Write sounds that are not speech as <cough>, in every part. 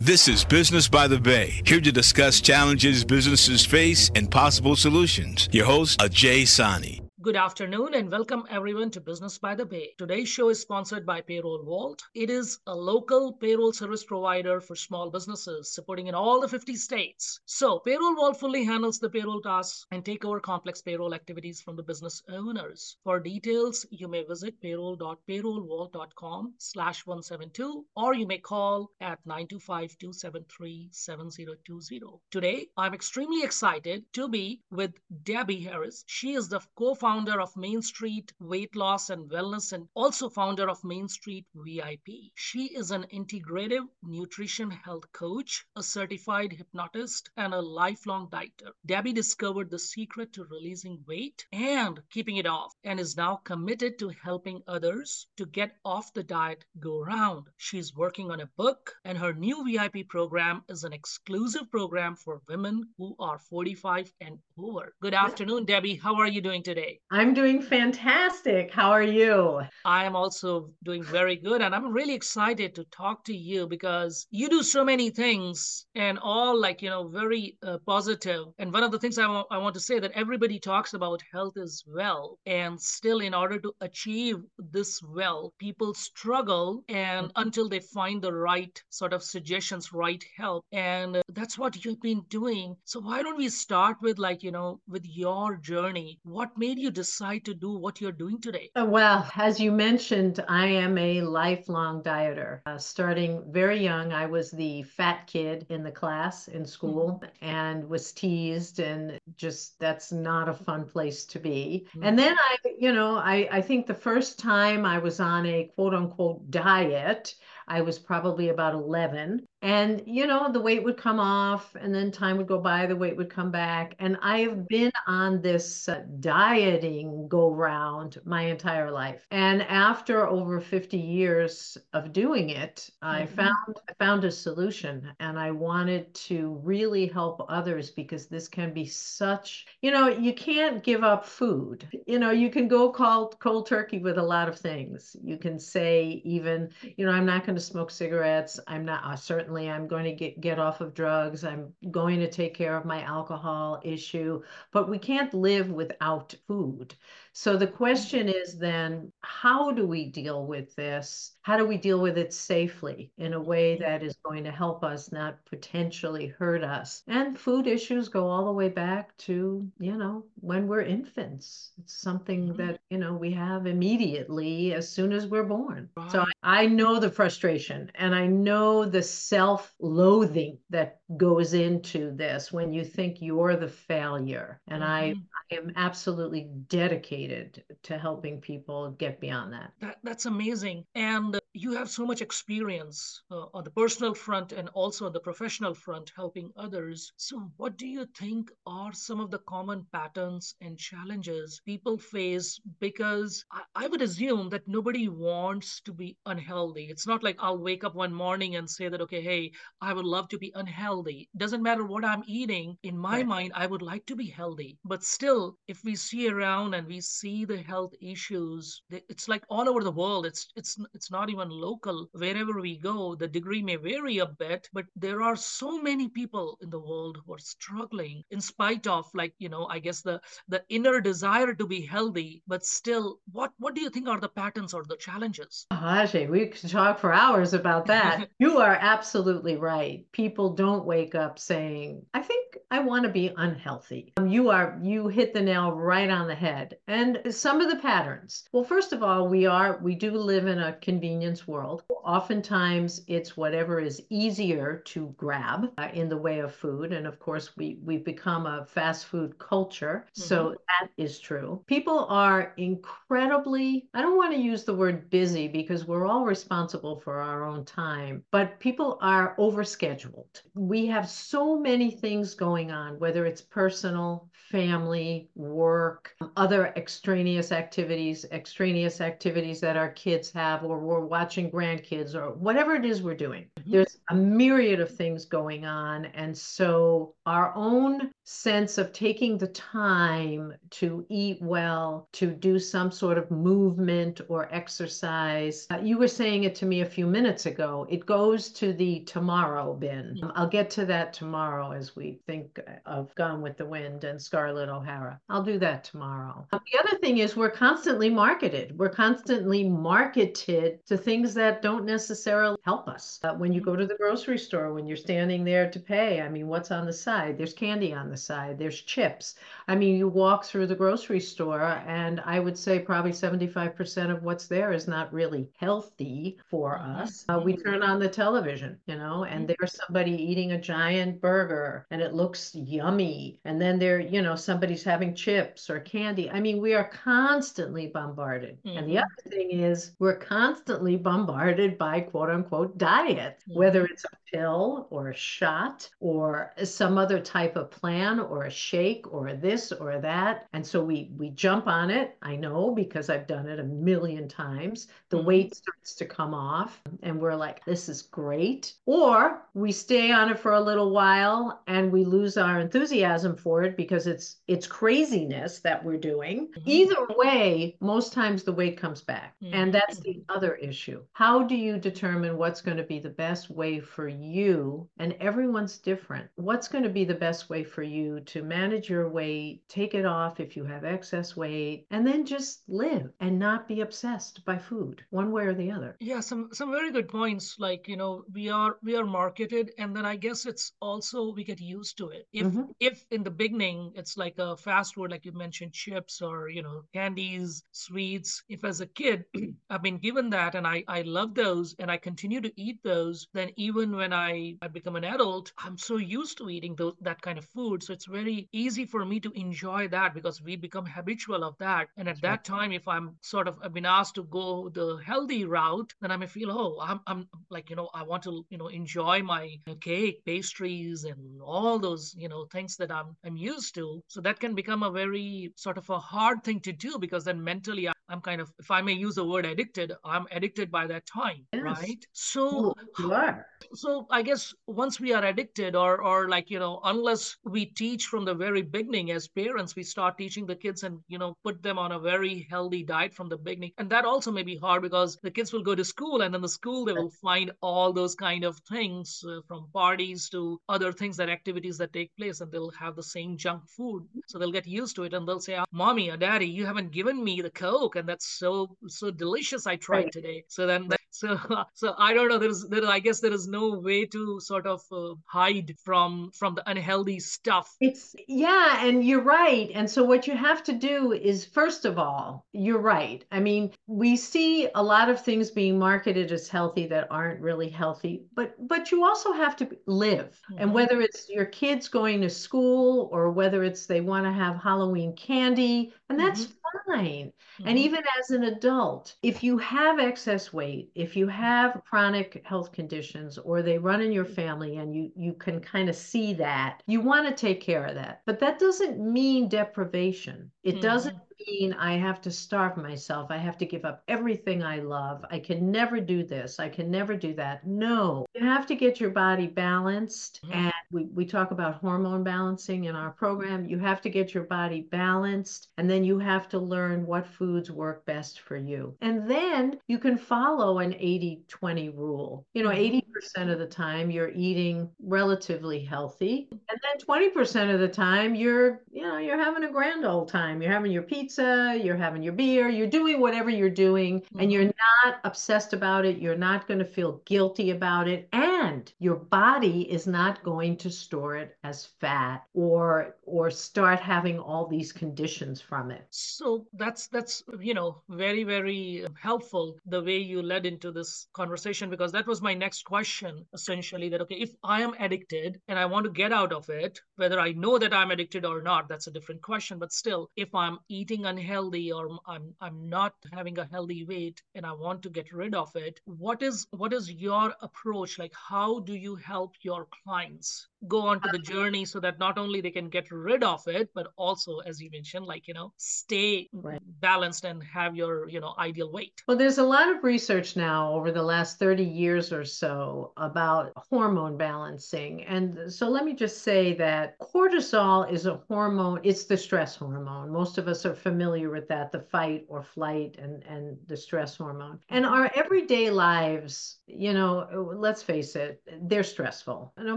This is Business by the Bay, here to discuss challenges businesses face and possible solutions. Your host, Ajay Sani. Good afternoon and welcome everyone to Business by the Bay. Today's show is sponsored by Payroll Vault. It is a local payroll service provider for small businesses supporting in all the 50 states. So, Payroll Vault fully handles the payroll tasks and take over complex payroll activities from the business owners. For details, you may visit payroll.payrollvault.com slash 172 or you may call at 925-273-7020. Today, I'm extremely excited to be with Debbie Harris. She is the co-founder founder of Main Street Weight Loss and Wellness and also founder of Main Street VIP. She is an integrative nutrition health coach, a certified hypnotist, and a lifelong dieter. Debbie discovered the secret to releasing weight and keeping it off and is now committed to helping others to get off the diet go round. She's working on a book and her new VIP program is an exclusive program for women who are 45 and over. Good afternoon, Debbie. How are you doing today? I'm doing fantastic. How are you? I am also doing very good. And I'm really excited to talk to you because you do so many things and all like, you know, very uh, positive. And one of the things I, w- I want to say that everybody talks about health as well. And still, in order to achieve this well, people struggle and mm-hmm. until they find the right sort of suggestions, right help. And uh, that's what you've been doing. So why don't we start with like, you know, with your journey? What made you decide to do what you're doing today? Uh, well, as you mentioned, I am a lifelong dieter. Uh, starting very young, I was the fat kid in the class in school mm-hmm. and was teased, and just that's not a fun place to be. Mm-hmm. And then I, you know, I, I think the first time I was on a quote unquote diet, I was probably about 11. And, you know, the weight would come off and then time would go by, the weight would come back. And I have been on this uh, dieting go round my entire life. And after over 50 years of doing it, I mm-hmm. found I found a solution and I wanted to really help others because this can be such, you know, you can't give up food. You know, you can go cold cold turkey with a lot of things. You can say even, you know, I'm not going to smoke cigarettes. I'm not uh, certainly I'm going to get, get off of drugs. I'm going to take care of my alcohol issue, but we can't live without food. So the question is then, how do we deal with this? How do we deal with it safely in a way mm-hmm. that is going to help us, not potentially hurt us? And food issues go all the way back to, you know, when we're infants. It's something mm-hmm. that, you know, we have immediately as soon as we're born. So I, I know the frustration and I know the self loathing that goes into this when you think you're the failure. And mm-hmm. I, I am absolutely dedicated dedicated to helping people get beyond that. that that's amazing. And you have so much experience uh, on the personal front and also on the professional front helping others. So, what do you think are some of the common patterns and challenges people face? Because I, I would assume that nobody wants to be unhealthy. It's not like I'll wake up one morning and say that, okay, hey, I would love to be unhealthy. Doesn't matter what I'm eating. In my right. mind, I would like to be healthy. But still, if we see around and we see the health issues, it's like all over the world. It's it's it's not even local. Wherever we go, the degree may vary a bit, but there are so many people in the world who are struggling in spite of like, you know, I guess the the inner desire to be healthy, but still what what do you think are the patterns or the challenges? Ajay, we could talk for hours about that. <laughs> you are absolutely right. People don't wake up saying, I think I want to be unhealthy. Um, you are you hit the nail right on the head. And some of the patterns. Well, first of all, we are we do live in a convenience world. Oftentimes, it's whatever is easier to grab uh, in the way of food. And of course, we, we've become a fast food culture. Mm-hmm. So that is true. People are incredibly, I don't want to use the word busy because we're all responsible for our own time, but people are overscheduled. We have so many things going on, whether it's personal, family, work, other extraneous activities, extraneous activities that our kids have, or we're watching grandkids, or whatever it is we're doing. Mm-hmm. There's a myriad of things going on. And so our own sense of taking the time to eat well, to do some sort of movement or exercise. Uh, you were saying it to me a few minutes ago. It goes to the tomorrow bin. Um, I'll get to that tomorrow as we think of Gone with the Wind and Scarlett O'Hara. I'll do that tomorrow. Um, the other thing is we're constantly marketed. We're constantly marketed to things that don't necessarily help us. Uh, when you go to the grocery store, when you're standing there to pay, I mean, what's on the side? There's candy on the side, there's chips. I mean, you walk through the grocery store, and I would say probably 75% of what's there is not really healthy for mm-hmm. us. Uh, we turn on the television, you know, and mm-hmm. there's somebody eating a giant burger and it looks yummy. And then there, you know, somebody's having chips or candy. I mean, we are constantly bombarded. Mm-hmm. And the mm-hmm. other thing is, we're constantly bombarded by quote unquote diet, mm-hmm. Whether it's a pill or a shot or some other type of plan or a shake or this or that. And so we we jump on it. I know because I've done it a million times. The mm-hmm. weight starts to come off and we're like, this is great. Or we stay on it for a little while and we lose our enthusiasm for it because it's it's craziness that we're doing. Mm-hmm. Either way, most times the weight comes back. Mm-hmm. And that's the other issue. How do you determine what's going to be the best way for you, and everyone's different. What's going to be the best way for you to manage your weight, take it off if you have excess weight, and then just live and not be obsessed by food, one way or the other? Yeah, some some very good points. Like you know, we are we are marketed, and then I guess it's also we get used to it. If mm-hmm. if in the beginning it's like a fast food, like you mentioned, chips or you know candies, sweets. If as a kid <clears throat> I've been given that and I I love those and I continue to eat those, then even when when I, I become an adult, I'm so used to eating those, that kind of food. So it's very easy for me to enjoy that because we become habitual of that. And at that time, if I'm sort of I've been asked to go the healthy route, then I may feel, oh, I'm, I'm like, you know, I want to, you know, enjoy my cake, pastries, and all those, you know, things that I'm I'm used to. So that can become a very sort of a hard thing to do because then mentally I'm kind of, if I may use the word addicted, I'm addicted by that time, yes. right? So, you are. So I guess once we are addicted, or or like you know, unless we teach from the very beginning as parents, we start teaching the kids and you know put them on a very healthy diet from the beginning, and that also may be hard because the kids will go to school, and in the school they will find all those kind of things uh, from parties to other things that activities that take place, and they'll have the same junk food, so they'll get used to it, and they'll say, oh, "Mommy or Daddy, you haven't given me the Coke." and that's so so delicious i tried today. So then so <laughs> so i don't know there's there i guess there is no way to sort of uh, hide from from the unhealthy stuff it's yeah and you're right and so what you have to do is first of all you're right i mean we see a lot of things being marketed as healthy that aren't really healthy but but you also have to live mm-hmm. and whether it's your kids going to school or whether it's they want to have halloween candy and that's mm-hmm. Fine Mm-hmm. And even as an adult, if you have excess weight, if you have chronic health conditions or they run in your family and you you can kind of see that, you want to take care of that. But that doesn't mean deprivation. It mm-hmm. doesn't mean I have to starve myself. I have to give up everything I love. I can never do this. I can never do that. No, you have to get your body balanced. Mm-hmm. And we, we talk about hormone balancing in our program. You have to get your body balanced. And then you have to learn what foods work best for you. And then you can follow an 80 20 rule. You know, 80% mm-hmm. of the time you're eating relatively healthy. And then 20% of the time you're, you know, you're having a grand old time. You're having your pizza pizza, you're having your beer, you're doing whatever you're doing, mm-hmm. and you're not obsessed about it. You're not going to feel guilty about it. And your body is not going to store it as fat or or start having all these conditions from it. So that's that's you know very very helpful the way you led into this conversation because that was my next question essentially that okay if I am addicted and I want to get out of it whether I know that I'm addicted or not that's a different question but still if I'm eating eating unhealthy or I'm I'm not having a healthy weight and I want to get rid of it, what is what is your approach? Like how do you help your clients go on to the journey so that not only they can get rid of it, but also, as you mentioned, like, you know, stay right. balanced and have your, you know, ideal weight? Well, there's a lot of research now over the last 30 years or so about hormone balancing. And so let me just say that cortisol is a hormone, it's the stress hormone. Most of us are familiar with that, the fight or flight and, and the stress hormone. And mm-hmm. our everyday lives, you know, let's face it, they're stressful. No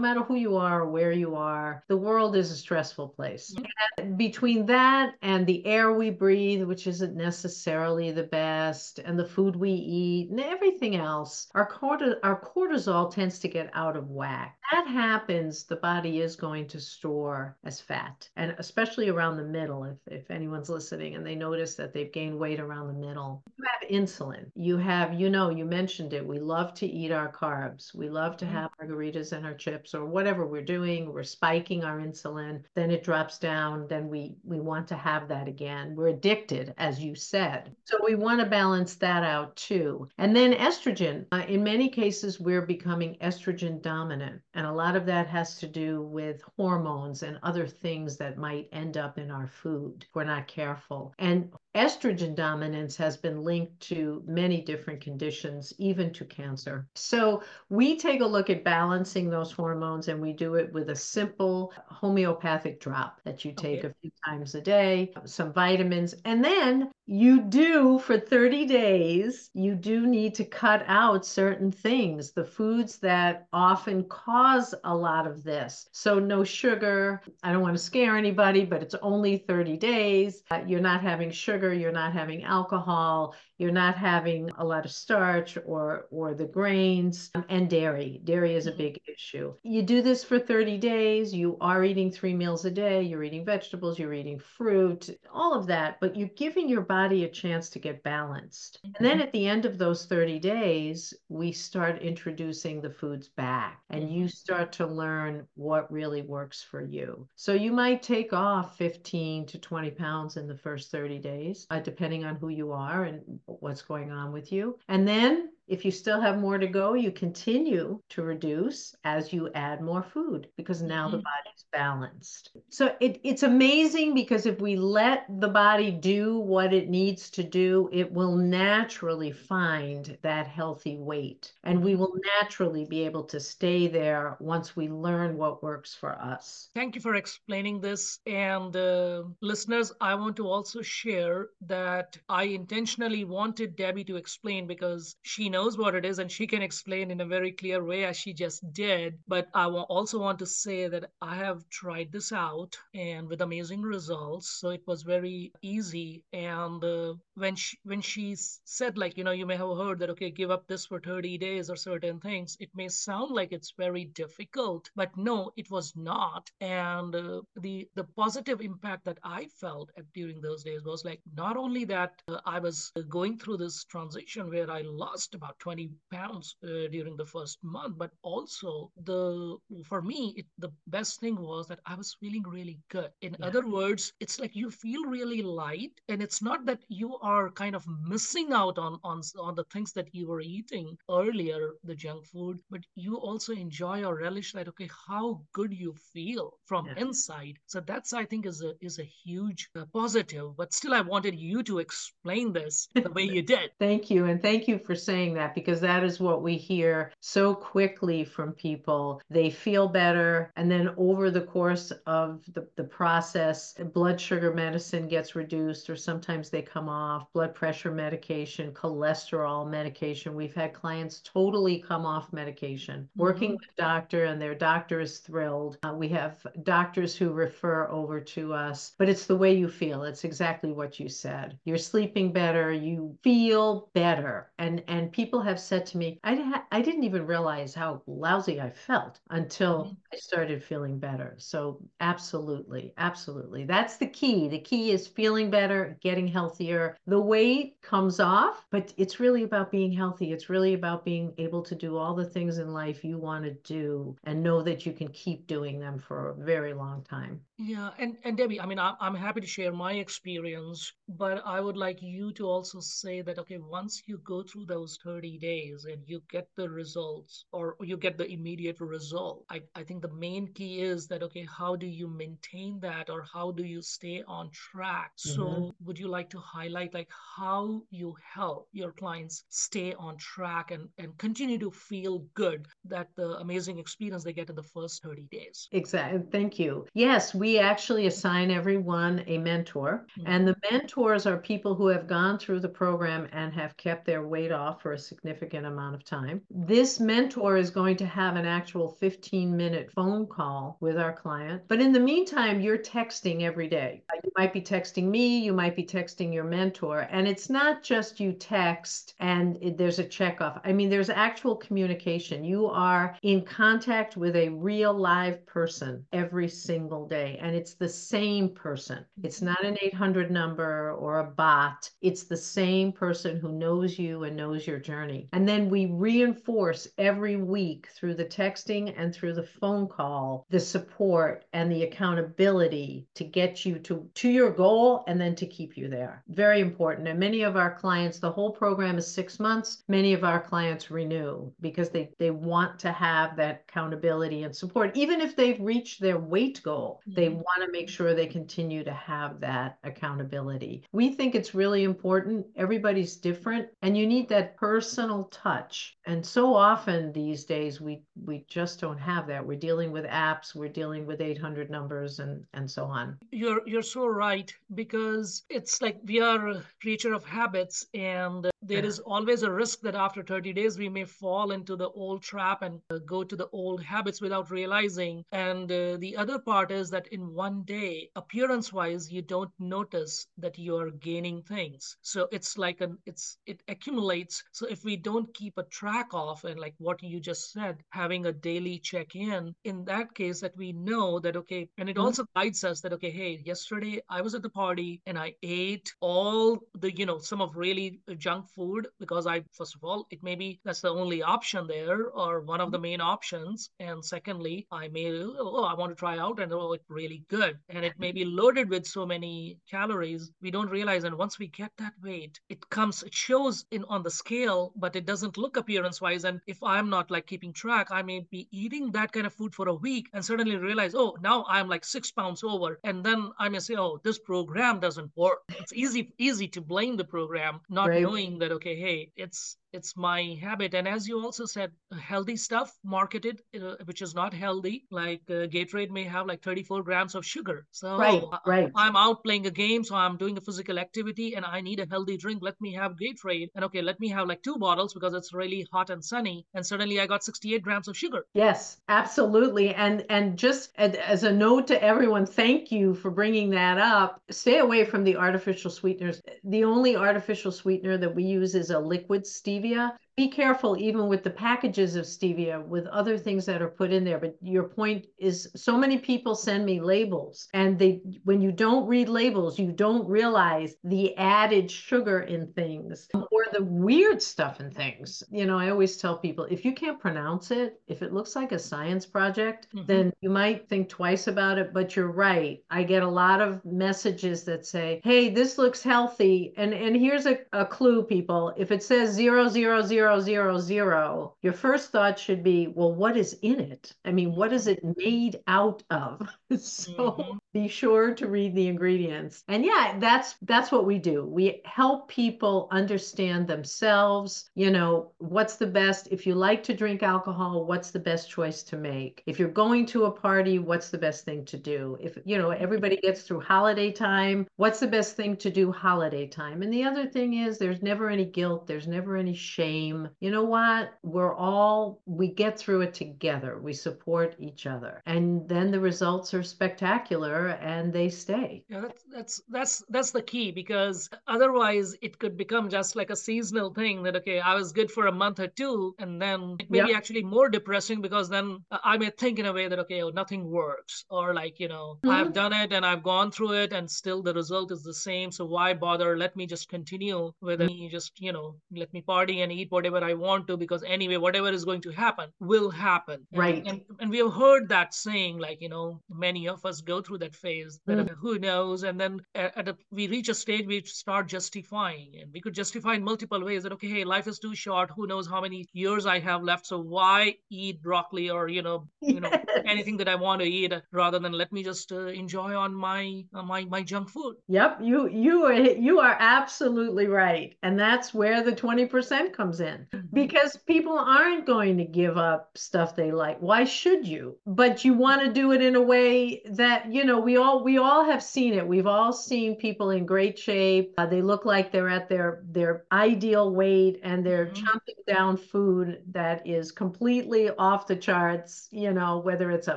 matter who you are, are, where you are. The world is a stressful place. And between that and the air we breathe, which isn't necessarily the best, and the food we eat, and everything else, our, corti- our cortisol tends to get out of whack. That happens, the body is going to store as fat, and especially around the middle. If, if anyone's listening and they notice that they've gained weight around the middle, you have insulin. You have, you know, you mentioned it. We love to eat our carbs. We love to mm-hmm. have margaritas and our chips or whatever we're we're doing. We're spiking our insulin. Then it drops down. Then we we want to have that again. We're addicted as you said. So we want to balance that out too. And then estrogen. Uh, in many cases we're becoming estrogen dominant. And a lot of that has to do with hormones and other things that might end up in our food. If we're not careful and estrogen dominance has been linked to many different conditions, even to cancer. So we take a look at balancing those hormones and we do it with a simple homeopathic drop that you take okay. a few times a day, some vitamins, and then you do for 30 days, you do need to cut out certain things, the foods that often cause a lot of this. So, no sugar. I don't want to scare anybody, but it's only 30 days. Uh, you're not having sugar, you're not having alcohol, you're not having a lot of starch or or the grains um, and dairy dairy is a mm-hmm. big issue you do this for 30 days you are eating three meals a day you're eating vegetables you're eating fruit all of that but you're giving your body a chance to get balanced and then mm-hmm. at the end of those 30 days we start introducing the foods back and you mm-hmm. start to learn what really works for you so you might take off 15 to 20 pounds in the first 30 days uh, depending on who you are and what's going on with you. And then if you still have more to go, you continue to reduce as you add more food because now mm-hmm. the body's balanced. So it, it's amazing because if we let the body do what it needs to do, it will naturally find that healthy weight. And we will naturally be able to stay there once we learn what works for us. Thank you for explaining this. And uh, listeners, I want to also share that I intentionally wanted Debbie to explain because she knows what it is and she can explain in a very clear way as she just did. But I also want to say that I have tried this out and with amazing results. So it was very easy. And uh, when she when she said like you know you may have heard that okay give up this for 30 days or certain things it may sound like it's very difficult but no it was not and uh, the the positive impact that i felt at, during those days was like not only that uh, i was going through this transition where i lost about 20 pounds uh, during the first month but also the for me it, the best thing was that i was feeling really good in yeah. other words it's like you feel really light and it's not that you are kind of missing out on on on the things that you were eating earlier the junk food but you also enjoy or relish that okay how good you feel from yeah. inside so that's i think is a is a huge uh, positive but still i wanted you to explain this the way <laughs> you did thank you and thank you for saying that because that is what we hear so quickly from people they feel better and then over the course of the, the process blood sugar medicine gets reduced or sometimes they come off off blood pressure medication, cholesterol medication. We've had clients totally come off medication, mm-hmm. working with doctor, and their doctor is thrilled. Uh, we have doctors who refer over to us, but it's the way you feel. It's exactly what you said. You're sleeping better, you feel better, and and people people have said to me, I, I didn't even realize how lousy I felt until mm-hmm. I started feeling better. So, absolutely, absolutely. That's the key. The key is feeling better, getting healthier. The weight comes off, but it's really about being healthy. It's really about being able to do all the things in life you want to do and know that you can keep doing them for a very long time. Yeah, and and Debbie, I mean, I'm I'm happy to share my experience, but I would like you to also say that okay, once you go through those 30 days and you get the results or you get the immediate result, I I think the main key is that okay, how do you maintain that or how do you stay on track? Mm-hmm. So, would you like to highlight like how you help your clients stay on track and and continue to feel good that the amazing experience they get in the first 30 days? Exactly. Thank you. Yes, we we actually assign everyone a mentor. Mm-hmm. And the mentors are people who have gone through the program and have kept their weight off for a significant amount of time. This mentor is going to have an actual 15 minute phone call with our client. But in the meantime, you're texting every day. Uh, you might be texting me, you might be texting your mentor. And it's not just you text and it, there's a checkoff. I mean, there's actual communication. You are in contact with a real live person every single day and it's the same person. It's not an 800 number or a bot. It's the same person who knows you and knows your journey. And then we reinforce every week through the texting and through the phone call the support and the accountability to get you to to your goal and then to keep you there. Very important. And many of our clients, the whole program is 6 months. Many of our clients renew because they they want to have that accountability and support even if they've reached their weight goal. They mm-hmm. want to make sure they continue to have that accountability. We think it's really important. Everybody's different and you need that personal touch. And so often these days we we just don't have that. We're dealing with apps, we're dealing with 800 numbers and and so on. You're you're so right because it's like we are a creature of habits and there is always a risk that after 30 days we may fall into the old trap and uh, go to the old habits without realizing and uh, the other part is that in one day appearance wise you don't notice that you're gaining things so it's like an it's it accumulates so if we don't keep a track of and like what you just said having a daily check in in that case that we know that okay and it mm-hmm. also guides us that okay hey yesterday i was at the party and i ate all the you know some of really junk food because I, first of all, it may be that's the only option there or one of the mm-hmm. main options. And secondly, I may, oh, I want to try out and oh, it's really good. And it may be loaded with so many calories. We don't realize. And once we get that weight, it comes, it shows in on the scale, but it doesn't look appearance wise. And if I'm not like keeping track, I may be eating that kind of food for a week and suddenly realize, oh, now I'm like six pounds over. And then I may say, oh, this program doesn't work. It's easy, easy to blame the program, not right. knowing that okay hey it's it's my habit. And as you also said healthy stuff marketed uh, which is not healthy like uh, gatorade may have like 34 grams of sugar. So right, right. I, i'm out playing a game so i'm doing a physical activity and i need a healthy drink. Let me have gatorade. And okay let me have like two bottles because it's really hot and sunny. And suddenly i got 68 grams of sugar. Yes absolutely. And and just as a note to everyone thank you for bringing that up. Stay away from the artificial sweeteners. The only artificial sweetener that we use is a liquid stevia stevia be careful even with the packages of stevia with other things that are put in there but your point is so many people send me labels and they when you don't read labels you don't realize the added sugar in things or the weird stuff in things. You know i always tell people if you can't pronounce it if it looks like a science project mm-hmm. then you might think twice about it but you're right. I get a lot of messages that say hey this looks healthy. And and here's a, a clue people. If it says zero zero zero zero zero zero, your first thought should be, well, what is in it? I mean, what is it made out of? <laughs> so mm-hmm. be sure to read the ingredients. And yeah, that's that's what we do. We help people understand themselves, you know, what's the best if you like to drink alcohol, what's the best choice to make? If you're going to a party, what's the best thing to do? If you know, everybody gets through holiday time, what's the best thing to do holiday time? And the other thing is there's never any guilt, there's never any shame team, you know what? We're all, we get through it together. We support each other. And then the results are spectacular and they stay. Yeah, that's that's that's that's the key because otherwise it could become just like a seasonal thing that okay, I was good for a month or two, and then it may yep. be actually more depressing because then I may think in a way that okay, oh, nothing works, or like you know, mm-hmm. I've done it and I've gone through it, and still the result is the same. So why bother? Let me just continue with mm-hmm. me, just you know, let me party and eat whatever I want to because anyway, whatever is going to happen will happen. Right. And, and, and we have heard that saying, like you know, many of us go through that phase. That mm-hmm. who knows? And then at, a, we reach a stage we start justifying, and we could justify in multiple ways that okay, hey, life is too short. Who knows how many years I have left? So why eat broccoli or you know, you know, anything that I want to eat rather than let me just uh, enjoy on my uh, my my junk food. Yep, you you are you are absolutely right, and that's where the twenty percent comes in mm-hmm. because people aren't going to give up stuff they like. Why should you? But you want to do it in a way that you know we all we all have seen it. We've all seen people in great shape. Uh, they look like they're at their their ideal weight and they're mm-hmm. chomping down food that is completely off the charts. You know whether it's a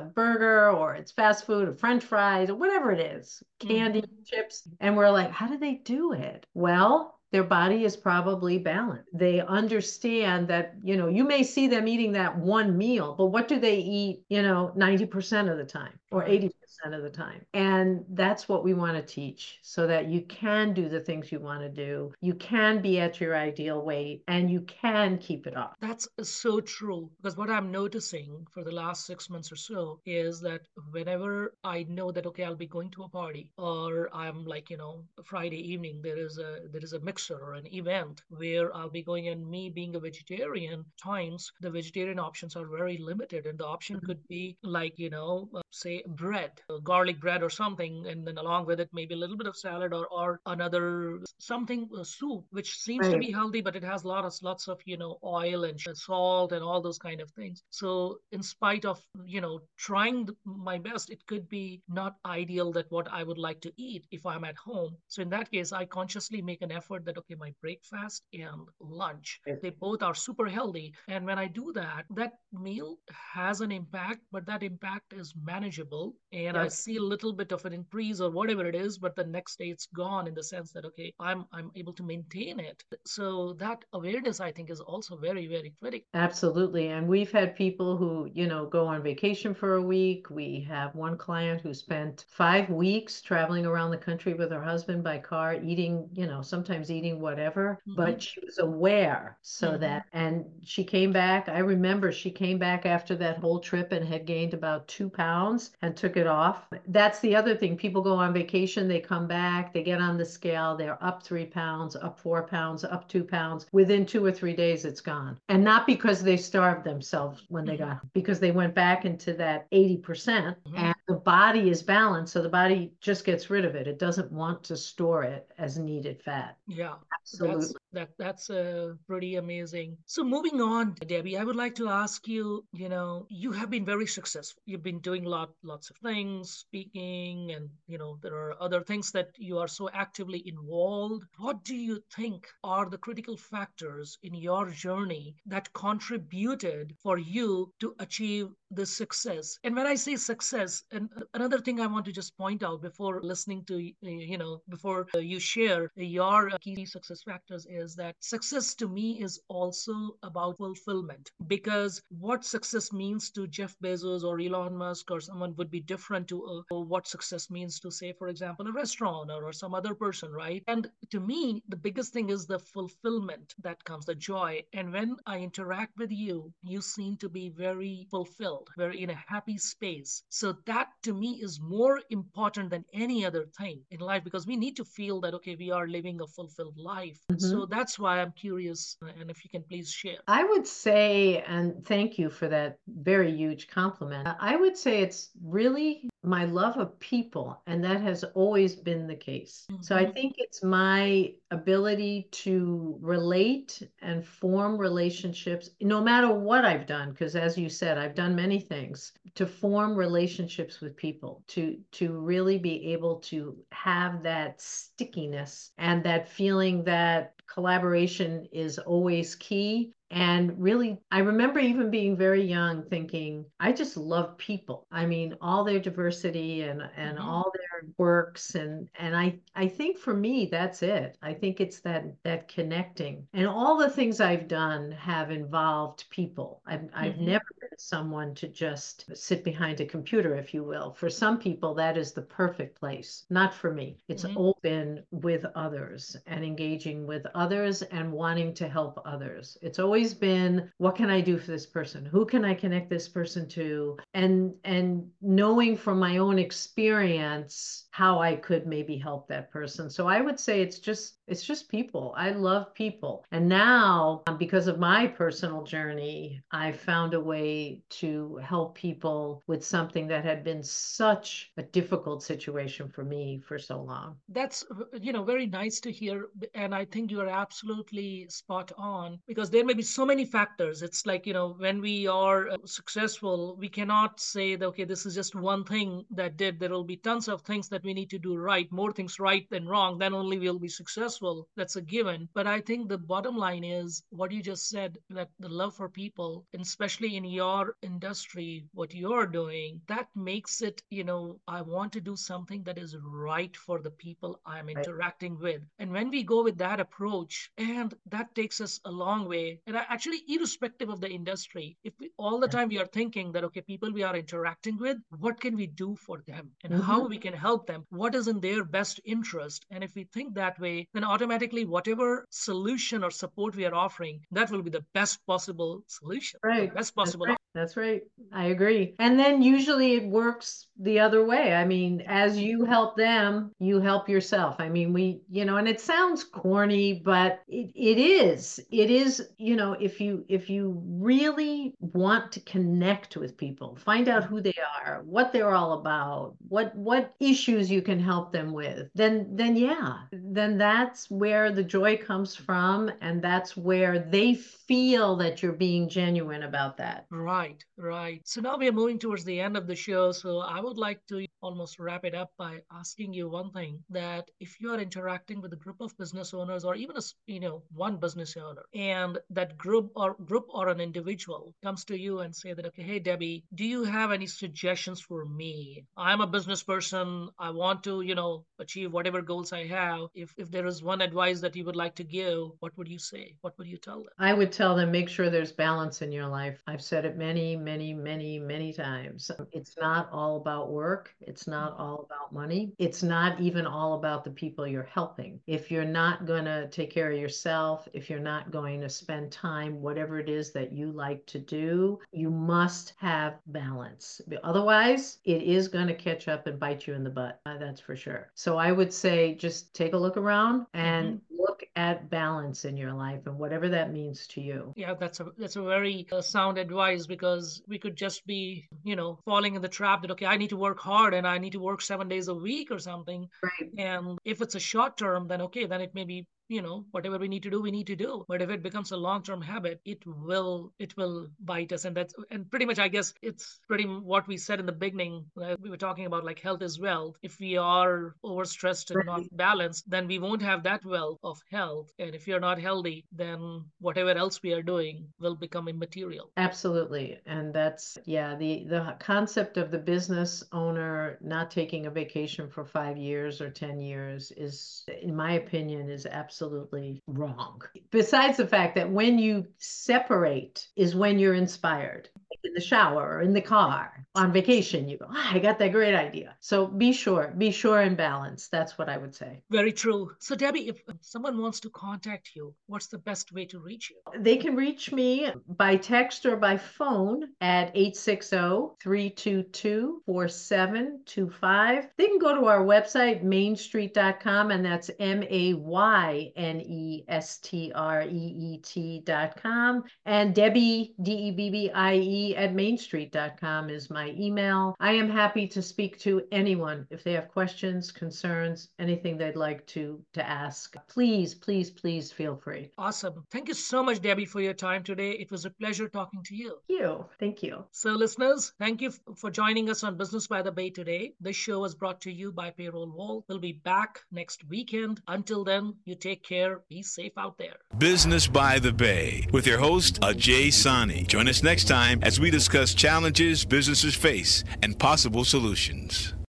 burger or it's fast food or French fries or whatever it is, candy, mm-hmm. chips, and we're like, how do they do it? Well their body is probably balanced. They understand that, you know, you may see them eating that one meal, but what do they eat, you know, 90% of the time or 80% of the time? And that's what we want to teach so that you can do the things you want to do. You can be at your ideal weight and you can keep it off. That's so true because what I'm noticing for the last six months or so is that whenever I know that, okay, I'll be going to a party or I'm like, you know, Friday evening, there is a, there is a mixer or an event where I'll be going and me being a vegetarian, times the vegetarian options are very limited. And the option mm-hmm. could be like, you know, uh, say bread, garlic bread or something. And then along with it, maybe a little bit of salad or, or another something, uh, soup, which seems right. to be healthy, but it has lots, lots of, you know, oil and salt and all those kind of things. So in spite of, you know, trying my best, it could be not ideal that what I would like to eat if I'm at home. So in that case, I consciously make an effort that okay my breakfast and lunch they both are super healthy and when i do that that meal has an impact but that impact is manageable and i see a little bit of an increase or whatever it is but the next day it's gone in the sense that okay i'm i'm able to maintain it so that awareness i think is also very very critical absolutely and we've had people who you know go on vacation for a week we have one client who spent five weeks traveling around the country with her husband by car eating you know sometimes eating whatever, mm-hmm. but she was aware so mm-hmm. that, and she came back. I remember she came back after that whole trip and had gained about two pounds and took it off. That's the other thing. People go on vacation, they come back, they get on the scale, they're up three pounds, up four pounds, up two pounds. Within two or three days, it's gone. And not because they starved themselves when they mm-hmm. got, because they went back into that 80% mm-hmm. The body is balanced. So the body just gets rid of it. It doesn't want to store it as needed fat. Yeah, absolutely. That's, that that's uh, pretty amazing. So moving on, Debbie, I would like to ask you. You know, you have been very successful. You've been doing lot lots of things, speaking, and you know there are other things that you are so actively involved. What do you think are the critical factors in your journey that contributed for you to achieve the success? And when I say success, and another thing I want to just point out before listening to you know before you share your key success factors is that success to me is also about fulfillment. Because what success means to Jeff Bezos or Elon Musk or someone would be different to uh, what success means to say for example a restaurant or, or some other person right? And to me the biggest thing is the fulfillment that comes the joy. And when I interact with you you seem to be very fulfilled very in a happy space. So that to me is more important than any other thing in life because we need to feel that okay we are living a fulfilled life. Mm-hmm. so that's why i'm curious uh, and if you can please share. I would say and thank you for that very huge compliment i would say it's really my love of people, and that has always been the case. Mm-hmm. So I mm-hmm. think it's my ability to relate and form relationships, no matter what I've done, because as you said, I've done many things, to form relationships with people, to to really be able to have that stickiness and that feeling that collaboration is always key And really, I remember even being very young thinking, I just love people. I mean, all their diversity and, and mm-hmm. all their works. And, and I, I think for me, that's it. I think it's that, that connecting. And all the things I've done have involved people. I've, mm-hmm. I've never someone to just sit behind a computer, if you will. For some people, that is the perfect place. Not for me. It's mm-hmm. open with others and engaging with others and wanting to help others. It's always always been what can I do for this person? Who can I connect this person to? And and knowing from my own experience how I could maybe help that person. So I would say it's just it's just people. I love people. And now because of my personal journey, I found a way to help people with something that had been such a difficult situation for me for so long. That's you know very nice to hear and I think you are absolutely spot on because there may be so many factors it's like you know when we are uh, successful we cannot say that okay this is just one thing that did there will be tons of things that we need to do right more things right than wrong then only we'll be successful. That's a given. But i think the bottom line is what you just said that the love for people and especially in your industry what you're doing that makes it you know i want to do something that is right for the people i'm interacting right. with. And when we go with that approach and that takes us a long way and actually irrespective of the industry if we, all the time we are thinking that okay people we are interacting with what can we do for them? And mm-hmm. how we can help them what is in their best interest and if we think that way then automatically whatever solution or support we are offering that will be the best possible solution right best possible That's right. That's right. I agree. And then usually it works the other way. I mean, as you help them, you help yourself. I mean, we, you know, and it sounds corny, but it, it is. It is, you know, if you if you really want to connect with people, find out who they are, what they're all about, what what issues you can help them with, then then yeah, then that's where the joy comes from and that's where they feel that you're being genuine about that. Right, right. So now we are moving towards the end of the show, so I would like to almost wrap it up by asking you one thing that if you are interacting with a group of business owners or even a you know one business owner and that group or group or an individual comes to you and say that okay hey debbie do you have any suggestions for me i'm a business person i want to you know achieve whatever goals i have if if there is one advice that you would like to give what would you say? What would you tell them? I would tell them make sure there's balance in your life. I've said it many many many many times. It's not all about work. It's not mm-hmm. all about money. It's not even all about the people you're helping. If you're not going to take care of yourself if you're not going to spend time whatever it is that you like to do, you must have balance. Otherwise, it is going to catch up and bite you in the butt. Uh, that's for sure. So I would say just take a look around and mm-hmm. look at balance in your life and whatever that means to you. Yeah, that's a that's a very uh, sound advice because we could just be, you know, falling in the trap that okay, I need to work hard and I need to work 7 days a week or something. Right. And if it's a short term then okay, then it may be you know whatever we need to do we need to do. But if it becomes a long-term habit it will it will bite us. And that's and pretty much i guess it's pretty what we said in the beginning uh, we were talking about like health as well if we are overstressed and not balanced then we won't have that wealth of health. And if you're not healthy then whatever else we are doing will become immaterial. Absolutely. And that's yeah the the concept of the business owner not taking a vacation for 5 years or 10 years is in my opinion is absolutely absolutely wrong. Besides the fact that when you separate is when you're inspired in the shower or in the car on vacation you go oh, i got that great idea. So be sure be sure and balance. That's what i would say. Very true. So debbie if someone wants to contact you what's the best way to reach you? They can reach me by text or by phone at 860-322-4725 they can go to our website maynestreet.com and that's m-a-y-n-e-s-t-r-e-e-t.com and debbie d-e-b-b-i-e at maynestreet.com is my my email. I am happy to speak to anyone if they have questions, concerns, anything they'd like to, to ask. Please, please, please feel free. Awesome. Thank you so much, Debbie, for your time today. It was a pleasure talking to you. Thank you. Thank you. So, listeners, thank you for joining us on Business by the Bay today. This show was brought to you by Payroll Vault. We'll be back next weekend. Until then, you take care. Be safe out there. Business by the Bay with your host, Ajay Sani. Join us next time as we discuss challenges businesses face and possible solutions.